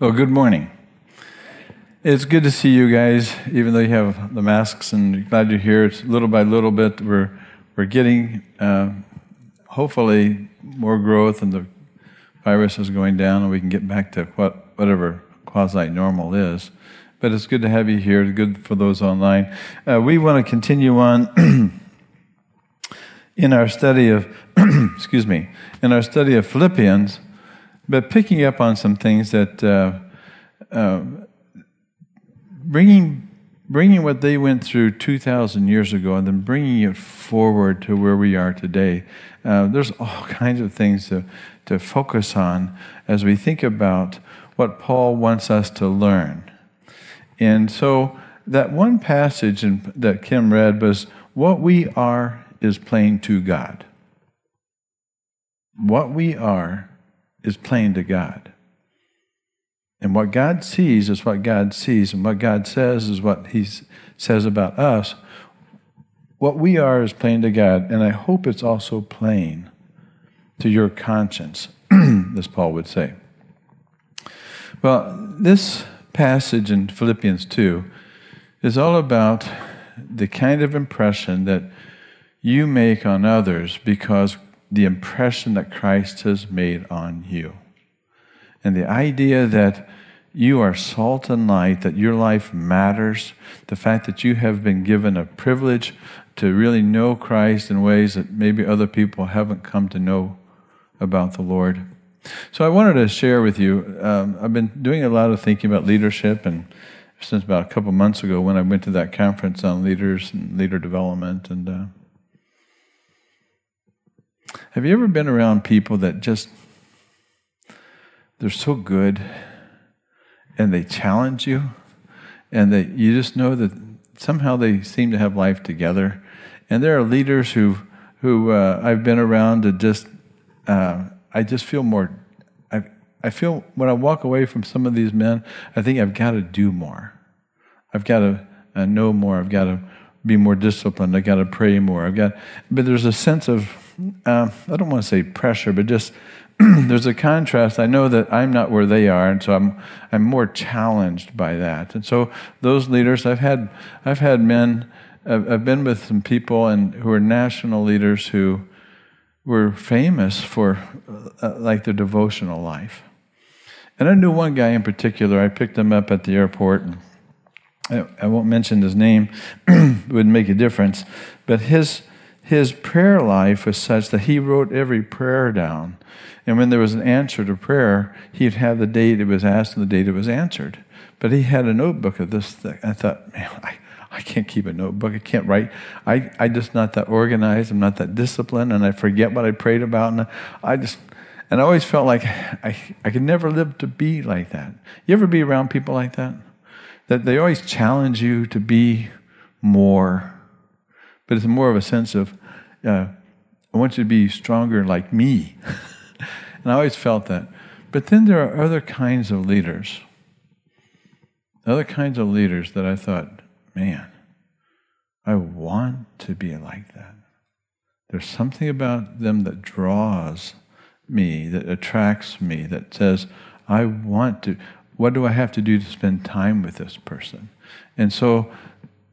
Well, good morning. It's good to see you guys, even though you have the masks, and glad you're here. It's little by little bit we're we're getting uh, hopefully more growth, and the virus is going down, and we can get back to what whatever quasi normal is. But it's good to have you here. Good for those online. Uh, we want to continue on in our study of excuse me in our study of Philippians but picking up on some things that uh, uh, bringing bringing what they went through 2,000 years ago and then bringing it forward to where we are today. Uh, there's all kinds of things to, to focus on as we think about what Paul wants us to learn. And so that one passage in, that Kim read was, What we are is plain to God. What we are is plain to God. And what God sees is what God sees, and what God says is what He says about us. What we are is plain to God, and I hope it's also plain to your conscience, as Paul would say. Well, this passage in Philippians 2 is all about the kind of impression that you make on others because the impression that Christ has made on you. And the idea that you are salt and light, that your life matters, the fact that you have been given a privilege to really know Christ in ways that maybe other people haven't come to know about the Lord. So I wanted to share with you. Um, I've been doing a lot of thinking about leadership, and since about a couple months ago when I went to that conference on leaders and leader development, and uh, have you ever been around people that just, they're so good and they challenge you and they, you just know that somehow they seem to have life together? And there are leaders who, who uh, I've been around to just, uh, I just feel more, I, I feel when I walk away from some of these men, I think I've got to do more. I've got to uh, know more. I've got to be more disciplined. I've got to pray more. I've got, but there's a sense of uh, I don't want to say pressure, but just there's a contrast. I know that I'm not where they are, and so I'm I'm more challenged by that. And so those leaders, I've had I've had men, I've, I've been with some people and who are national leaders who were famous for uh, like their devotional life. And I knew one guy in particular. I picked him up at the airport. And I, I won't mention his name; it would make a difference. But his his prayer life was such that he wrote every prayer down. And when there was an answer to prayer, he'd have the date it was asked and the date it was answered. But he had a notebook of this thing. I thought, man, I, I can't keep a notebook. I can't write. I, I just not that organized. I'm not that disciplined, and I forget what I prayed about. And I just, and I always felt like I, I could never live to be like that. You ever be around people like that? That they always challenge you to be more but it's more of a sense of, uh, I want you to be stronger like me. and I always felt that. But then there are other kinds of leaders, other kinds of leaders that I thought, man, I want to be like that. There's something about them that draws me, that attracts me, that says, I want to. What do I have to do to spend time with this person? And so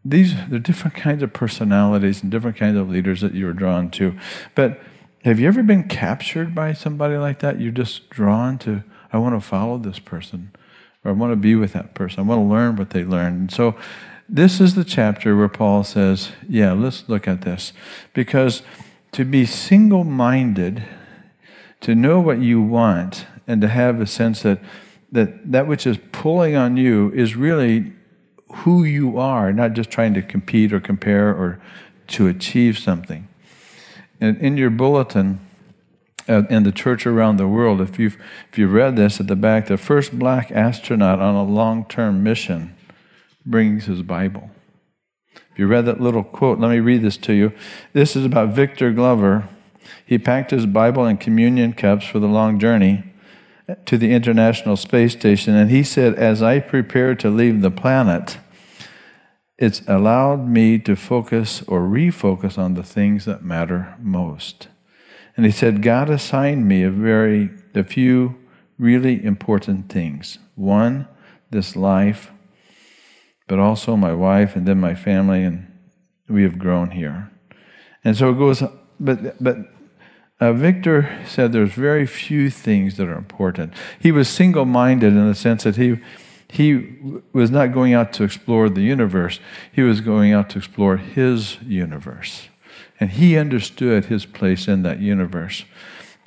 these are different kinds of personalities and different kinds of leaders that you're drawn to. But have you ever been captured by somebody like that? You're just drawn to, I want to follow this person, or I want to be with that person. I want to learn what they learned. And so this is the chapter where Paul says, yeah, let's look at this. Because to be single minded, to know what you want, and to have a sense that, that that which is pulling on you is really who you are, not just trying to compete or compare or to achieve something. And in your bulletin, uh, in the church around the world, if you've, if you read this at the back, the first black astronaut on a long term mission brings his Bible. If you read that little quote, let me read this to you. This is about Victor Glover. He packed his Bible and communion cups for the long journey to the International Space Station, and he said, As I prepare to leave the planet, it's allowed me to focus or refocus on the things that matter most. And he said, God assigned me a very a few really important things. One, this life, but also my wife and then my family, and we have grown here. And so it goes, but, but uh, Victor said there's very few things that are important. He was single minded in the sense that he, he was not going out to explore the universe, he was going out to explore his universe. And he understood his place in that universe.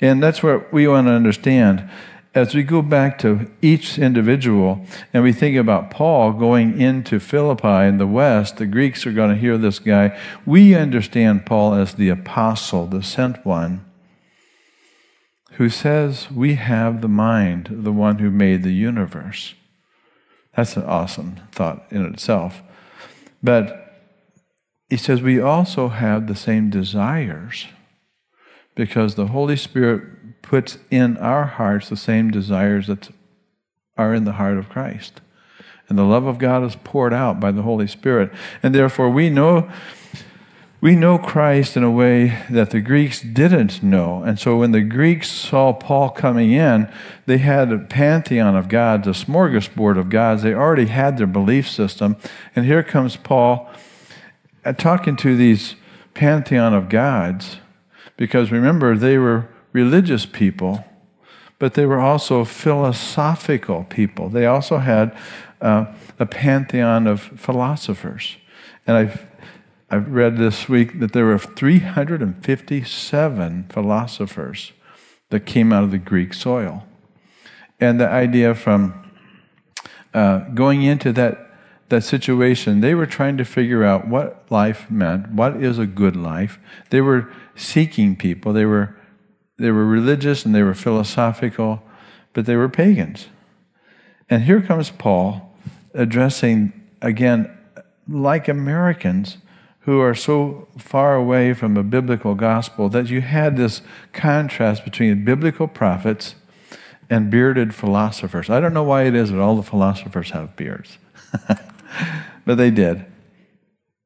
And that's what we want to understand as we go back to each individual and we think about Paul going into Philippi in the West, the Greeks are going to hear this guy. We understand Paul as the apostle, the sent one, who says, We have the mind of the one who made the universe. That's an awesome thought in itself. But he says, We also have the same desires because the Holy Spirit puts in our hearts the same desires that are in the heart of Christ. And the love of God is poured out by the Holy Spirit. And therefore, we know. We know Christ in a way that the Greeks didn't know. And so when the Greeks saw Paul coming in, they had a pantheon of gods, a smorgasbord of gods. They already had their belief system. And here comes Paul uh, talking to these pantheon of gods because remember, they were religious people, but they were also philosophical people. They also had uh, a pantheon of philosophers. And I've, I've read this week that there were 357 philosophers that came out of the Greek soil. And the idea from uh, going into that that situation, they were trying to figure out what life meant, what is a good life. They were seeking people. They were, they were religious and they were philosophical, but they were pagans. And here comes Paul addressing, again, like Americans who are so far away from a biblical gospel, that you had this contrast between biblical prophets and bearded philosophers. I don't know why it is that all the philosophers have beards, but they did.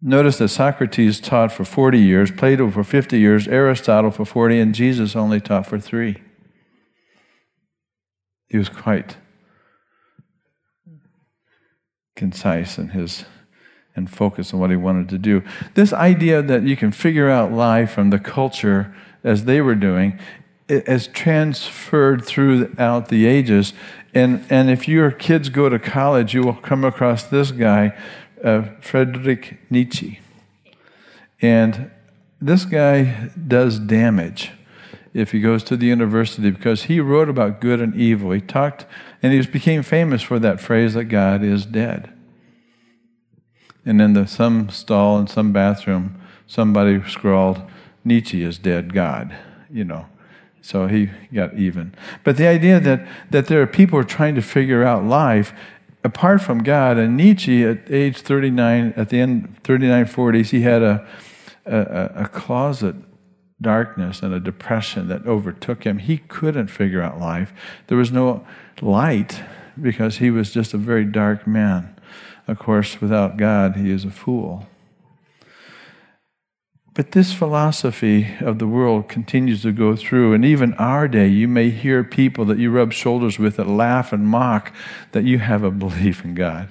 Notice that Socrates taught for 40 years, Plato for 50 years, Aristotle for 40, and Jesus only taught for three. He was quite concise in his and focus on what he wanted to do. This idea that you can figure out life from the culture as they were doing is transferred throughout the ages. And, and if your kids go to college, you will come across this guy uh, Nietzsche. And this guy does damage if he goes to the university because he wrote about good and evil. He talked, and he became famous for that phrase that God is dead. And in the, some stall in some bathroom, somebody scrawled, Nietzsche is dead, God, you know. So he got even. But the idea that, that there are people who are trying to figure out life apart from God, and Nietzsche at age 39, at the end 39, 40s, he had a, a, a closet darkness and a depression that overtook him. He couldn't figure out life. There was no light because he was just a very dark man. Of course, without God, he is a fool. But this philosophy of the world continues to go through. And even our day, you may hear people that you rub shoulders with that laugh and mock that you have a belief in God.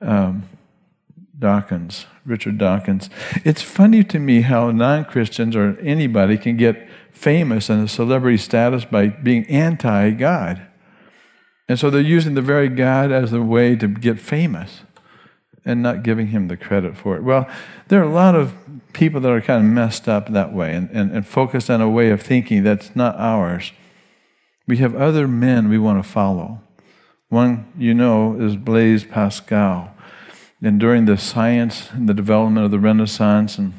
Um, Dawkins, Richard Dawkins. It's funny to me how non Christians or anybody can get famous and a celebrity status by being anti God. And so they're using the very God as a way to get famous and not giving him the credit for it. Well, there are a lot of people that are kind of messed up that way and, and, and focused on a way of thinking that's not ours. We have other men we want to follow. One you know is Blaise Pascal. And during the science and the development of the Renaissance, and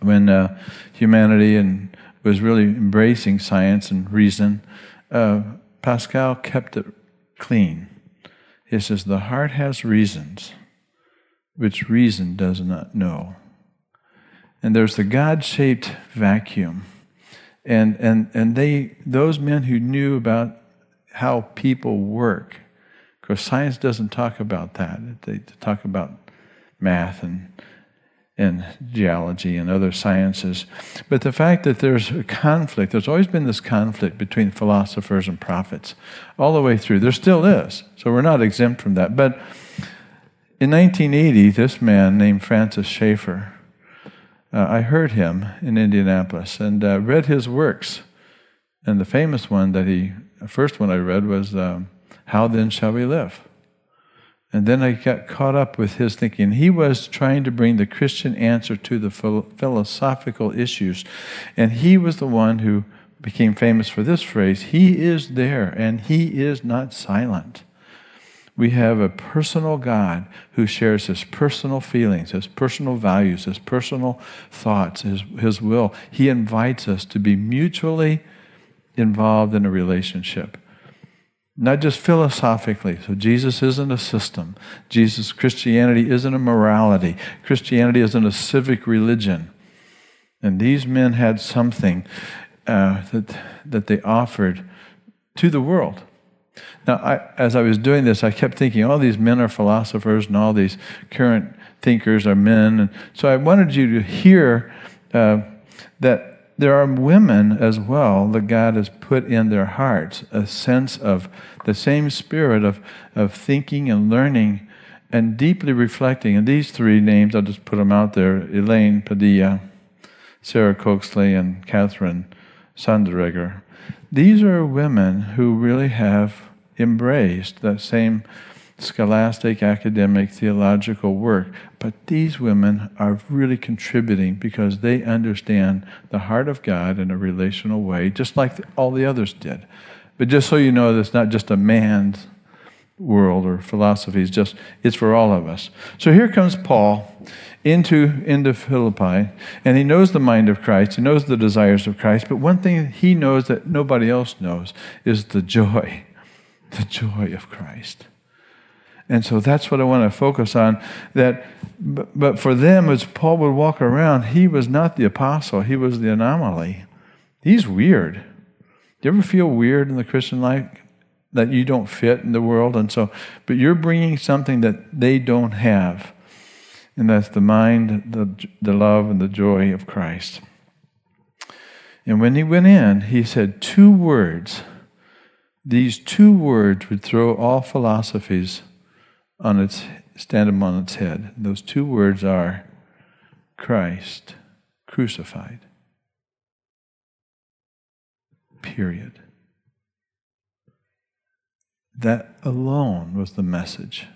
when uh, humanity and was really embracing science and reason, uh, Pascal kept it clean. He says, The heart has reasons which reason does not know. And there's the God shaped vacuum. And, and, and they, those men who knew about how people work, because science doesn't talk about that. They talk about math and and geology and other sciences. But the fact that there's a conflict, there's always been this conflict between philosophers and prophets all the way through. There still is. So we're not exempt from that. But in 1980, this man named Francis Schaeffer, uh, I heard him in Indianapolis and uh, read his works. And the famous one that he, the first one I read was um, How Then Shall We Live? And then I got caught up with his thinking. He was trying to bring the Christian answer to the philosophical issues. And he was the one who became famous for this phrase He is there, and He is not silent. We have a personal God who shares his personal feelings, his personal values, his personal thoughts, his, his will. He invites us to be mutually involved in a relationship not just philosophically. So Jesus isn't a system. Jesus Christianity isn't a morality. Christianity isn't a civic religion. And these men had something uh, that that they offered to the world. Now, I, as I was doing this, I kept thinking, all these men are philosophers, and all these current thinkers are men. And so I wanted you to hear uh, that there are women as well that God has put in their hearts a sense of the same spirit of, of thinking and learning and deeply reflecting. And these three names, I'll just put them out there Elaine Padilla, Sarah Coakley, and Katherine Sonderegger. These are women who really have embraced that same scholastic, academic, theological work. But these women are really contributing because they understand the heart of God in a relational way, just like all the others did. But just so you know, it's not just a man's world or philosophy, it's just it's for all of us. So here comes Paul into, into Philippi, and he knows the mind of Christ, he knows the desires of Christ, but one thing he knows that nobody else knows is the joy, the joy of Christ. And so that's what I want to focus on. That, but for them, as Paul would walk around, he was not the apostle, he was the anomaly. He's weird. Do you ever feel weird in the Christian life that you don't fit in the world? And so, but you're bringing something that they don't have. And that's the mind, the, the love, and the joy of Christ. And when he went in, he said two words. These two words would throw all philosophies on its stand them on its head. Those two words are Christ crucified. Period. That alone was the message.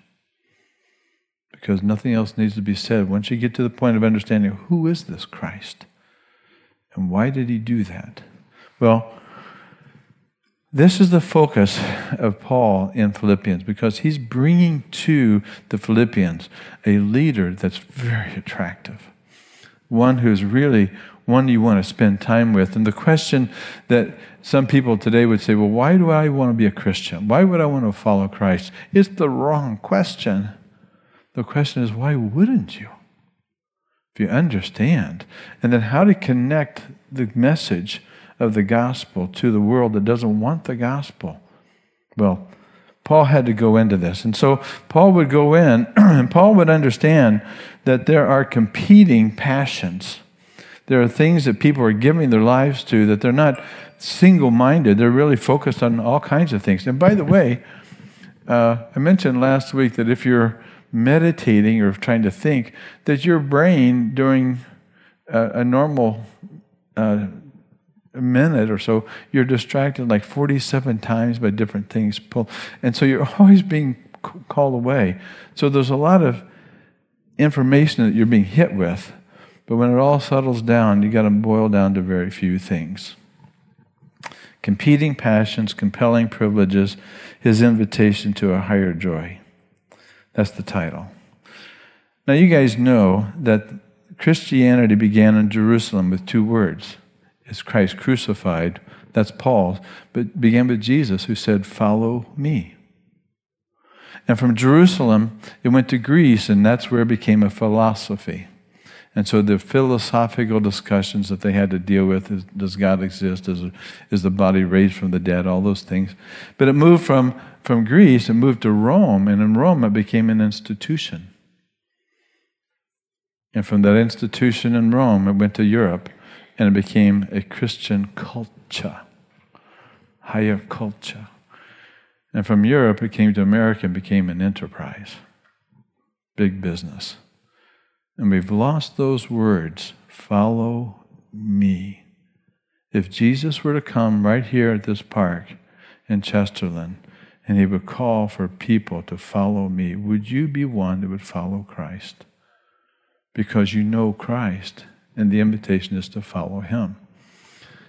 Because nothing else needs to be said. Once you get to the point of understanding who is this Christ and why did he do that? Well, this is the focus of Paul in Philippians because he's bringing to the Philippians a leader that's very attractive, one who's really one you want to spend time with. And the question that some people today would say, well, why do I want to be a Christian? Why would I want to follow Christ? It's the wrong question. The question is, why wouldn't you? If you understand. And then how to connect the message of the gospel to the world that doesn't want the gospel. Well, Paul had to go into this. And so Paul would go in, and Paul would understand that there are competing passions. There are things that people are giving their lives to that they're not single minded, they're really focused on all kinds of things. And by the way, uh, I mentioned last week that if you're meditating or trying to think, that your brain during a, a normal uh, minute or so, you're distracted like 47 times by different things. Pull, And so you're always being called away. So there's a lot of information that you're being hit with. But when it all settles down, you got to boil down to very few things competing passions, compelling privileges, his invitation to a higher joy. That's the title. Now, you guys know that Christianity began in Jerusalem with two words is Christ crucified. That's Paul, but began with Jesus, who said, Follow me. And from Jerusalem, it went to Greece, and that's where it became a philosophy. And so the philosophical discussions that they had to deal with is, does God exist? Is, is the body raised from the dead? All those things. But it moved from, from Greece, it moved to Rome, and in Rome it became an institution. And from that institution in Rome, it went to Europe and it became a Christian culture, higher culture. And from Europe, it came to America and became an enterprise, big business. And we've lost those words follow me. If Jesus were to come right here at this park in Chesterland and he would call for people to follow me, would you be one that would follow Christ? Because you know Christ, and the invitation is to follow him.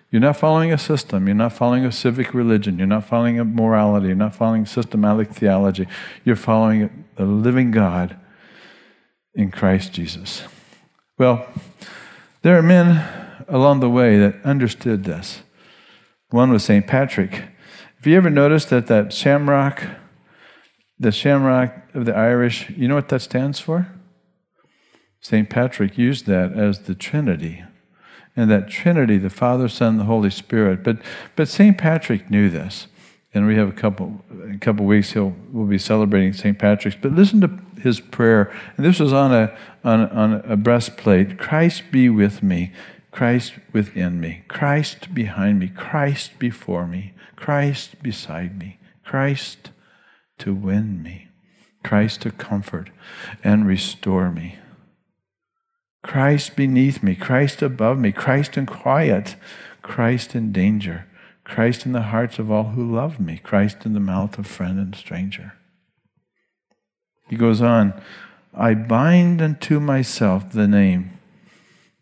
You're not following a system. You're not following a civic religion. You're not following a morality. You're not following systematic theology. You're following the living God in Christ Jesus. Well, there are men along the way that understood this. One was St. Patrick. Have you ever noticed that that shamrock, the shamrock of the Irish, you know what that stands for? St. Patrick used that as the Trinity and that Trinity, the Father, Son, the Holy Spirit. But, but St. Patrick knew this. And we have a couple, a couple weeks, he'll, we'll be celebrating St. Patrick's. But listen to his prayer. And this was on a, on, on a breastplate Christ be with me, Christ within me, Christ behind me, Christ before me, Christ beside me, Christ to win me, Christ to comfort and restore me. Christ beneath me, Christ above me, Christ in quiet, Christ in danger, Christ in the hearts of all who love me, Christ in the mouth of friend and stranger. He goes on, I bind unto myself the name,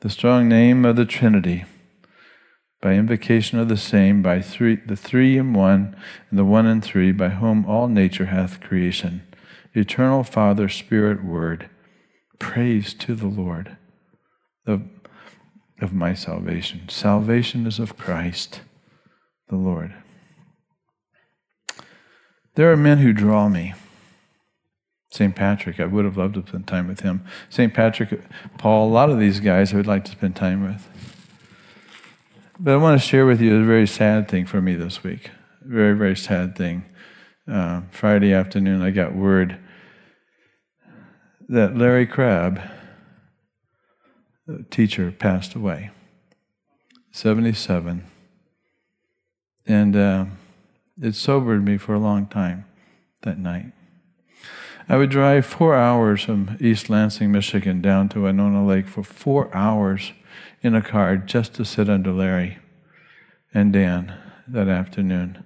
the strong name of the Trinity, by invocation of the same, by three, the three in one, and the one in three, by whom all nature hath creation. Eternal Father, Spirit, Word, praise to the Lord of, of my salvation. Salvation is of Christ, the Lord. There are men who draw me. St. Patrick, I would have loved to spend time with him. St. Patrick, Paul, a lot of these guys I would like to spend time with. But I want to share with you a very sad thing for me this week. Very, very sad thing. Uh, Friday afternoon, I got word that Larry Crabb, teacher passed away, 77. And uh, it sobered me for a long time that night. I would drive four hours from East Lansing, Michigan, down to Winona Lake for four hours in a car just to sit under Larry and Dan that afternoon,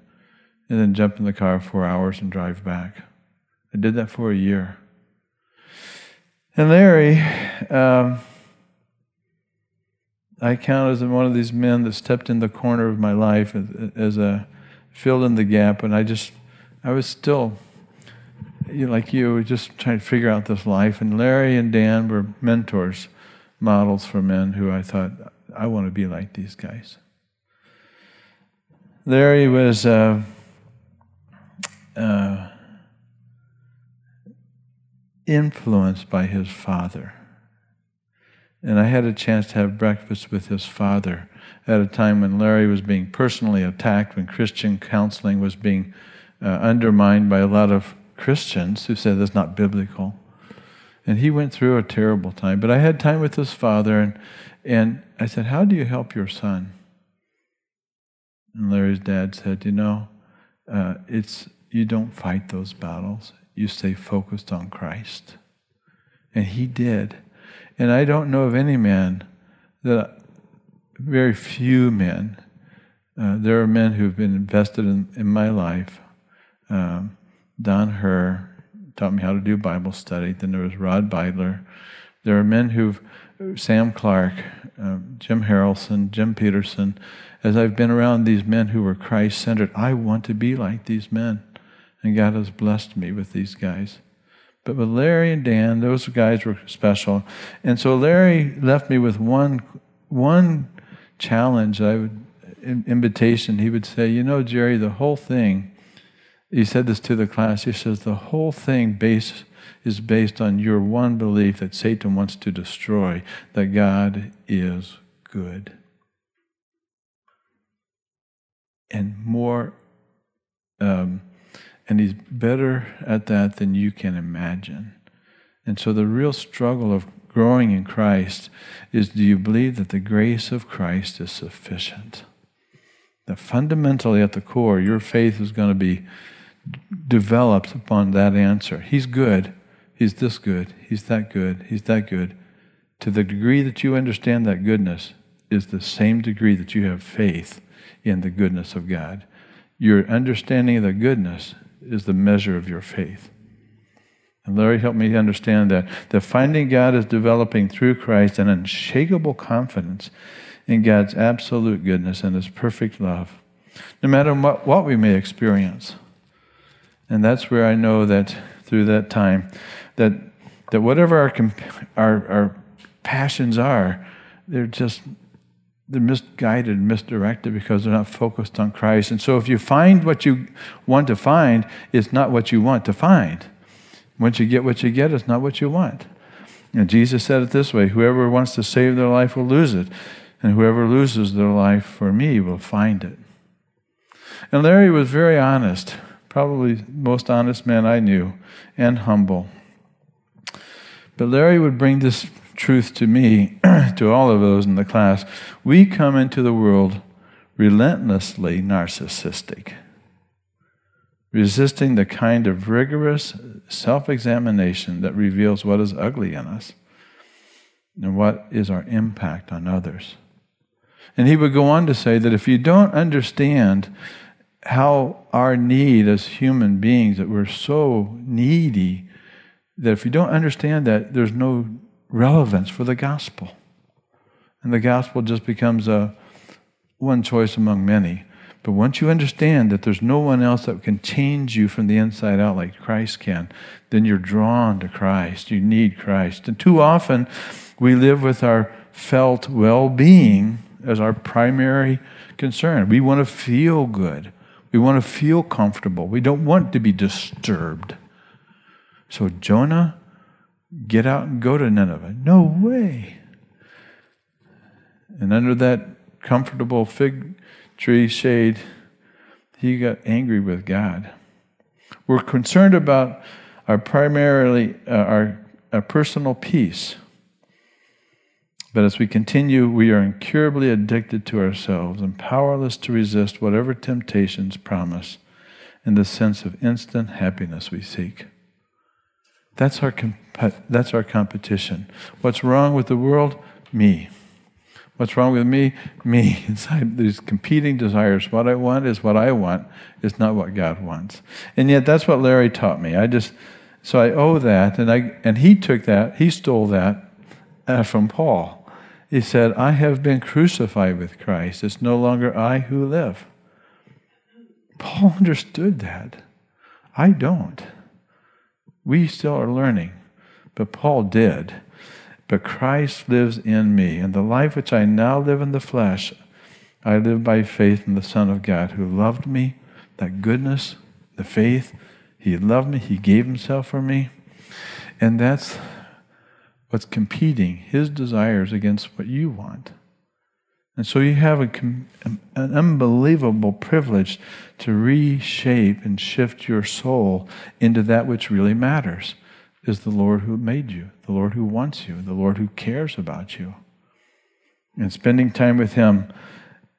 and then jump in the car four hours and drive back. I did that for a year. And Larry, um, I count as one of these men that stepped in the corner of my life as, a filled in the gap, and I just, I was still, you know, like you, just trying to figure out this life. And Larry and Dan were mentors, models for men who I thought I want to be like these guys. Larry was. Uh, uh, influenced by his father. And I had a chance to have breakfast with his father at a time when Larry was being personally attacked, when Christian counseling was being uh, undermined by a lot of Christians who said that's not biblical. And he went through a terrible time. But I had time with his father, and, and I said, How do you help your son? And Larry's dad said, You know, uh, it's, you don't fight those battles, you stay focused on Christ. And he did. And I don't know of any man that, very few men, uh, there are men who've been invested in, in my life. Um, Don Herr taught me how to do Bible study. Then there was Rod Beidler. There are men who've, Sam Clark, um, Jim Harrelson, Jim Peterson. As I've been around these men who were Christ centered, I want to be like these men. And God has blessed me with these guys. But with Larry and Dan, those guys were special. And so Larry left me with one, one challenge. I would, invitation. He would say, You know, Jerry, the whole thing, he said this to the class. He says, The whole thing base, is based on your one belief that Satan wants to destroy, that God is good. And more um, and he's better at that than you can imagine. And so the real struggle of growing in Christ is do you believe that the grace of Christ is sufficient? That fundamentally at the core, your faith is going to be developed upon that answer. He's good. He's this good. He's that good. He's that good. To the degree that you understand that goodness is the same degree that you have faith in the goodness of God. Your understanding of the goodness is the measure of your faith. And Larry helped me understand that. The finding God is developing through Christ an unshakable confidence in God's absolute goodness and His perfect love, no matter what, what we may experience. And that's where I know that through that time, that, that whatever our, our, our passions are, they're just they're misguided, misdirected because they're not focused on Christ. And so if you find what you want to find, it's not what you want to find. Once you get what you get, it's not what you want. And Jesus said it this way Whoever wants to save their life will lose it, and whoever loses their life for me will find it. And Larry was very honest, probably the most honest man I knew, and humble. But Larry would bring this truth to me, to all of those in the class, we come into the world relentlessly narcissistic, resisting the kind of rigorous self examination that reveals what is ugly in us and what is our impact on others. And he would go on to say that if you don't understand how our need as human beings, that we're so needy, that if you don't understand that, there's no relevance for the gospel. And the gospel just becomes a one choice among many. But once you understand that there's no one else that can change you from the inside out like Christ can, then you're drawn to Christ. You need Christ. And too often, we live with our felt well being as our primary concern. We want to feel good, we want to feel comfortable, we don't want to be disturbed. So, Jonah Get out and go to Nineveh. No way. And under that comfortable fig tree shade, he got angry with God. We're concerned about our primarily uh, our, our personal peace. But as we continue, we are incurably addicted to ourselves and powerless to resist whatever temptations promise in the sense of instant happiness we seek. That's our, comp- that's our competition. What's wrong with the world? Me. What's wrong with me? Me. Inside these competing desires. What I want is what I want, is not what God wants. And yet that's what Larry taught me. I just, so I owe that. And, I, and he took that, he stole that uh, from Paul. He said, I have been crucified with Christ. It's no longer I who live. Paul understood that. I don't. We still are learning, but Paul did. But Christ lives in me, and the life which I now live in the flesh, I live by faith in the Son of God who loved me, that goodness, the faith. He loved me, He gave Himself for me. And that's what's competing, His desires against what you want. And so you have a, an unbelievable privilege to reshape and shift your soul into that which really matters is the Lord who made you, the Lord who wants you, the Lord who cares about you. And spending time with Him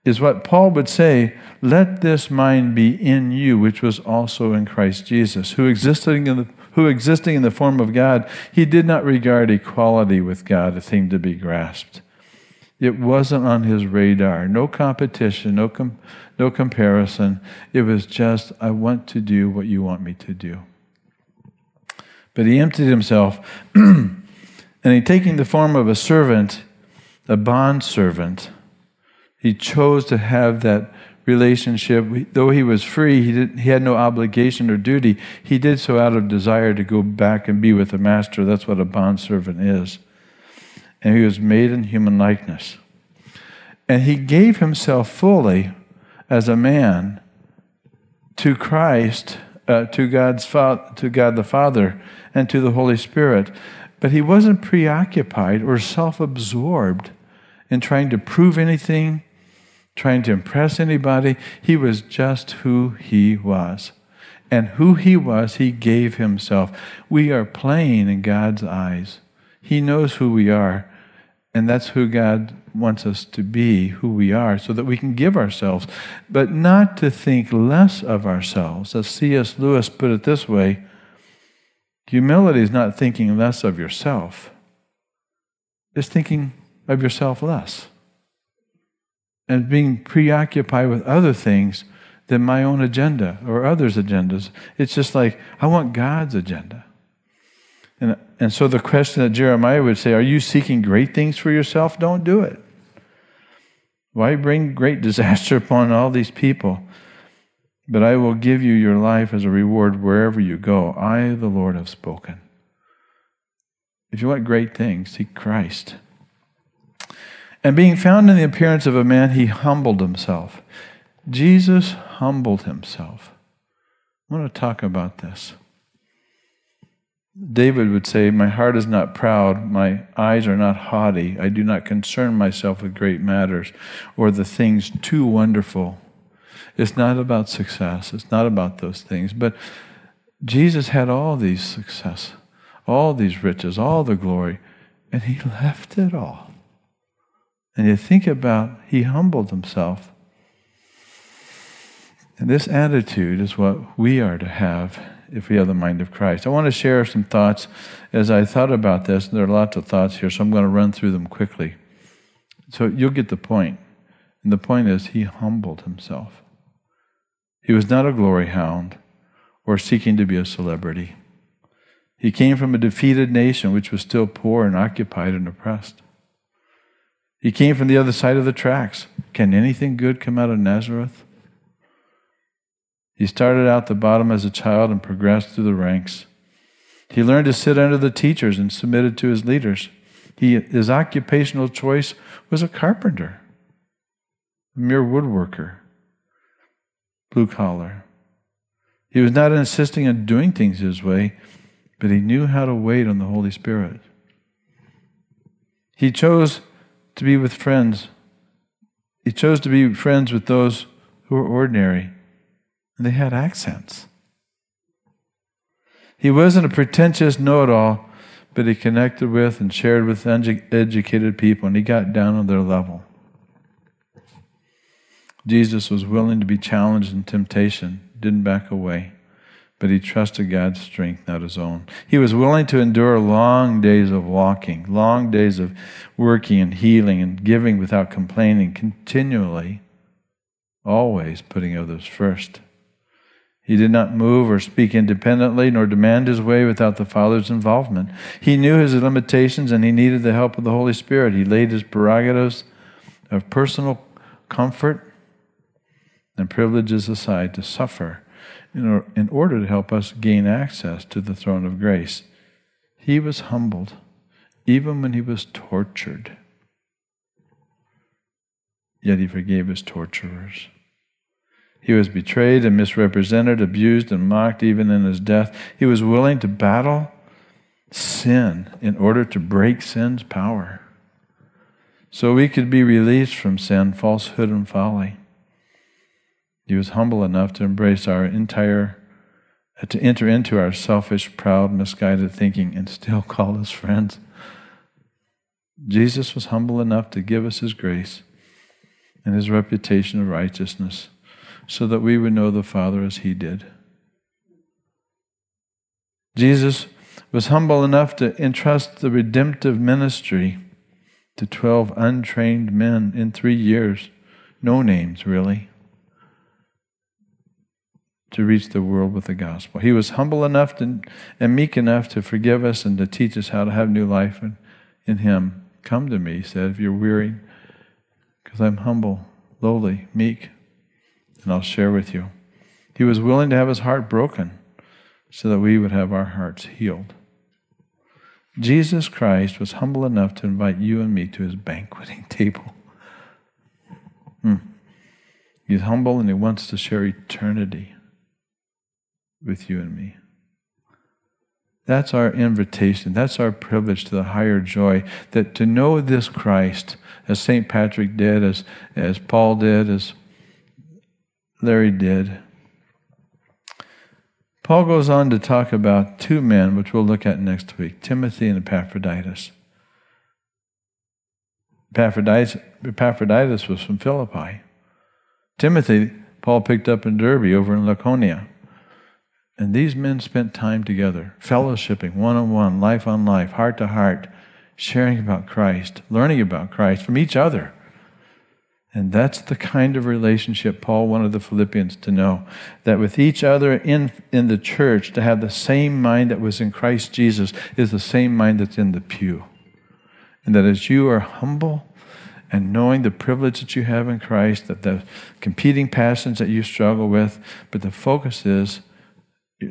is what Paul would say let this mind be in you, which was also in Christ Jesus, who existing in the who existing in the form of God, he did not regard equality with God a thing to be grasped it wasn't on his radar. No competition, no, com- no comparison. It was just, I want to do what you want me to do. But he emptied himself, and he, taking the form of a servant, a bond servant, he chose to have that relationship. Though he was free, he, did, he had no obligation or duty. He did so out of desire to go back and be with the master. That's what a bond servant is and he was made in human likeness. And he gave himself fully as a man to Christ, uh, to God's fa- to God the Father, and to the Holy Spirit. But he wasn't preoccupied or self-absorbed in trying to prove anything, trying to impress anybody. He was just who he was. And who he was, he gave himself. We are plain in God's eyes. He knows who we are. And that's who God wants us to be, who we are, so that we can give ourselves, but not to think less of ourselves. As C.S. Lewis put it this way humility is not thinking less of yourself, it's thinking of yourself less and being preoccupied with other things than my own agenda or others' agendas. It's just like, I want God's agenda. And, and so the question that Jeremiah would say, Are you seeking great things for yourself? Don't do it. Why bring great disaster upon all these people? But I will give you your life as a reward wherever you go. I, the Lord, have spoken. If you want great things, seek Christ. And being found in the appearance of a man, he humbled himself. Jesus humbled himself. I want to talk about this. David would say, My heart is not proud, my eyes are not haughty, I do not concern myself with great matters or the things too wonderful. It's not about success, it's not about those things. But Jesus had all these success, all these riches, all the glory, and he left it all. And you think about, he humbled himself. And this attitude is what we are to have if we have the mind of Christ. I want to share some thoughts as I thought about this. There are lots of thoughts here, so I'm going to run through them quickly. So you'll get the point. And the point is, he humbled himself. He was not a glory hound or seeking to be a celebrity. He came from a defeated nation which was still poor and occupied and oppressed. He came from the other side of the tracks. Can anything good come out of Nazareth? He started out the bottom as a child and progressed through the ranks. He learned to sit under the teachers and submitted to his leaders. He, his occupational choice was a carpenter, a mere woodworker, blue collar. He was not insisting on doing things his way, but he knew how to wait on the Holy Spirit. He chose to be with friends. He chose to be friends with those who were ordinary they had accents. He wasn't a pretentious know it all, but he connected with and shared with educated people, and he got down on their level. Jesus was willing to be challenged in temptation, didn't back away, but he trusted God's strength, not his own. He was willing to endure long days of walking, long days of working and healing and giving without complaining, continually, always putting others first. He did not move or speak independently nor demand his way without the Father's involvement. He knew his limitations and he needed the help of the Holy Spirit. He laid his prerogatives of personal comfort and privileges aside to suffer in order to help us gain access to the throne of grace. He was humbled even when he was tortured, yet he forgave his torturers. He was betrayed and misrepresented, abused and mocked even in his death. He was willing to battle sin in order to break sin's power. So we could be released from sin, falsehood, and folly. He was humble enough to embrace our entire, to enter into our selfish, proud, misguided thinking and still call us friends. Jesus was humble enough to give us his grace and his reputation of righteousness so that we would know the Father as he did. Jesus was humble enough to entrust the redemptive ministry to 12 untrained men in three years, no names really, to reach the world with the gospel. He was humble enough to, and meek enough to forgive us and to teach us how to have new life in, in Him. Come to me, he said, if you're weary, because I'm humble, lowly, meek, and I'll share with you. He was willing to have his heart broken so that we would have our hearts healed. Jesus Christ was humble enough to invite you and me to his banqueting table. Hmm. He's humble and he wants to share eternity with you and me. That's our invitation. That's our privilege to the higher joy. That to know this Christ, as St. Patrick did, as, as Paul did, as Larry did. Paul goes on to talk about two men, which we'll look at next week Timothy and Epaphroditus. Epaphroditus, Epaphroditus was from Philippi. Timothy, Paul picked up in Derbe over in Lycaonia. And these men spent time together, fellowshipping, one on one, life on life, heart to heart, sharing about Christ, learning about Christ from each other. And that's the kind of relationship Paul wanted the Philippians to know. That with each other in, in the church, to have the same mind that was in Christ Jesus is the same mind that's in the pew. And that as you are humble and knowing the privilege that you have in Christ, that the competing passions that you struggle with, but the focus is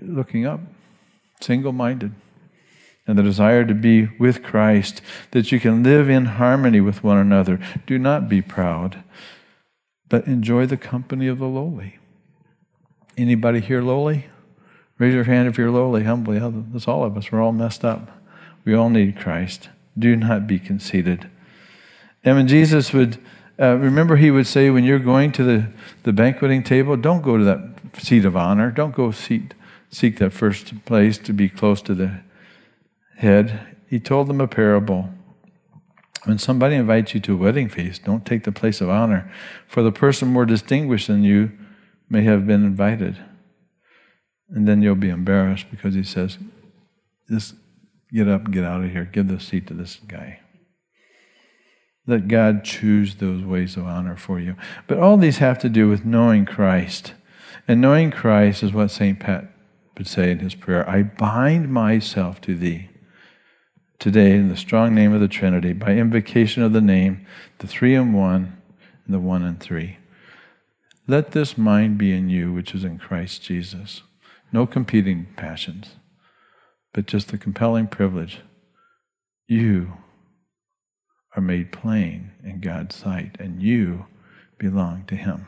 looking up, single minded and the desire to be with Christ, that you can live in harmony with one another. Do not be proud, but enjoy the company of the lowly. Anybody here lowly? Raise your hand if you're lowly, humbly. That's all of us. We're all messed up. We all need Christ. Do not be conceited. And when Jesus would, uh, remember, he would say, when you're going to the, the banqueting table, don't go to that seat of honor. Don't go seat, seek that first place to be close to the head, he told them a parable. When somebody invites you to a wedding feast, don't take the place of honor, for the person more distinguished than you may have been invited. And then you'll be embarrassed because he says, just get up and get out of here. Give the seat to this guy. Let God choose those ways of honor for you. But all these have to do with knowing Christ. And knowing Christ is what St. Pat would say in his prayer I bind myself to thee today in the strong name of the Trinity, by invocation of the name, the three in one, and the one in three. Let this mind be in you, which is in Christ Jesus. No competing passions, but just the compelling privilege. You are made plain in God's sight, and you belong to Him.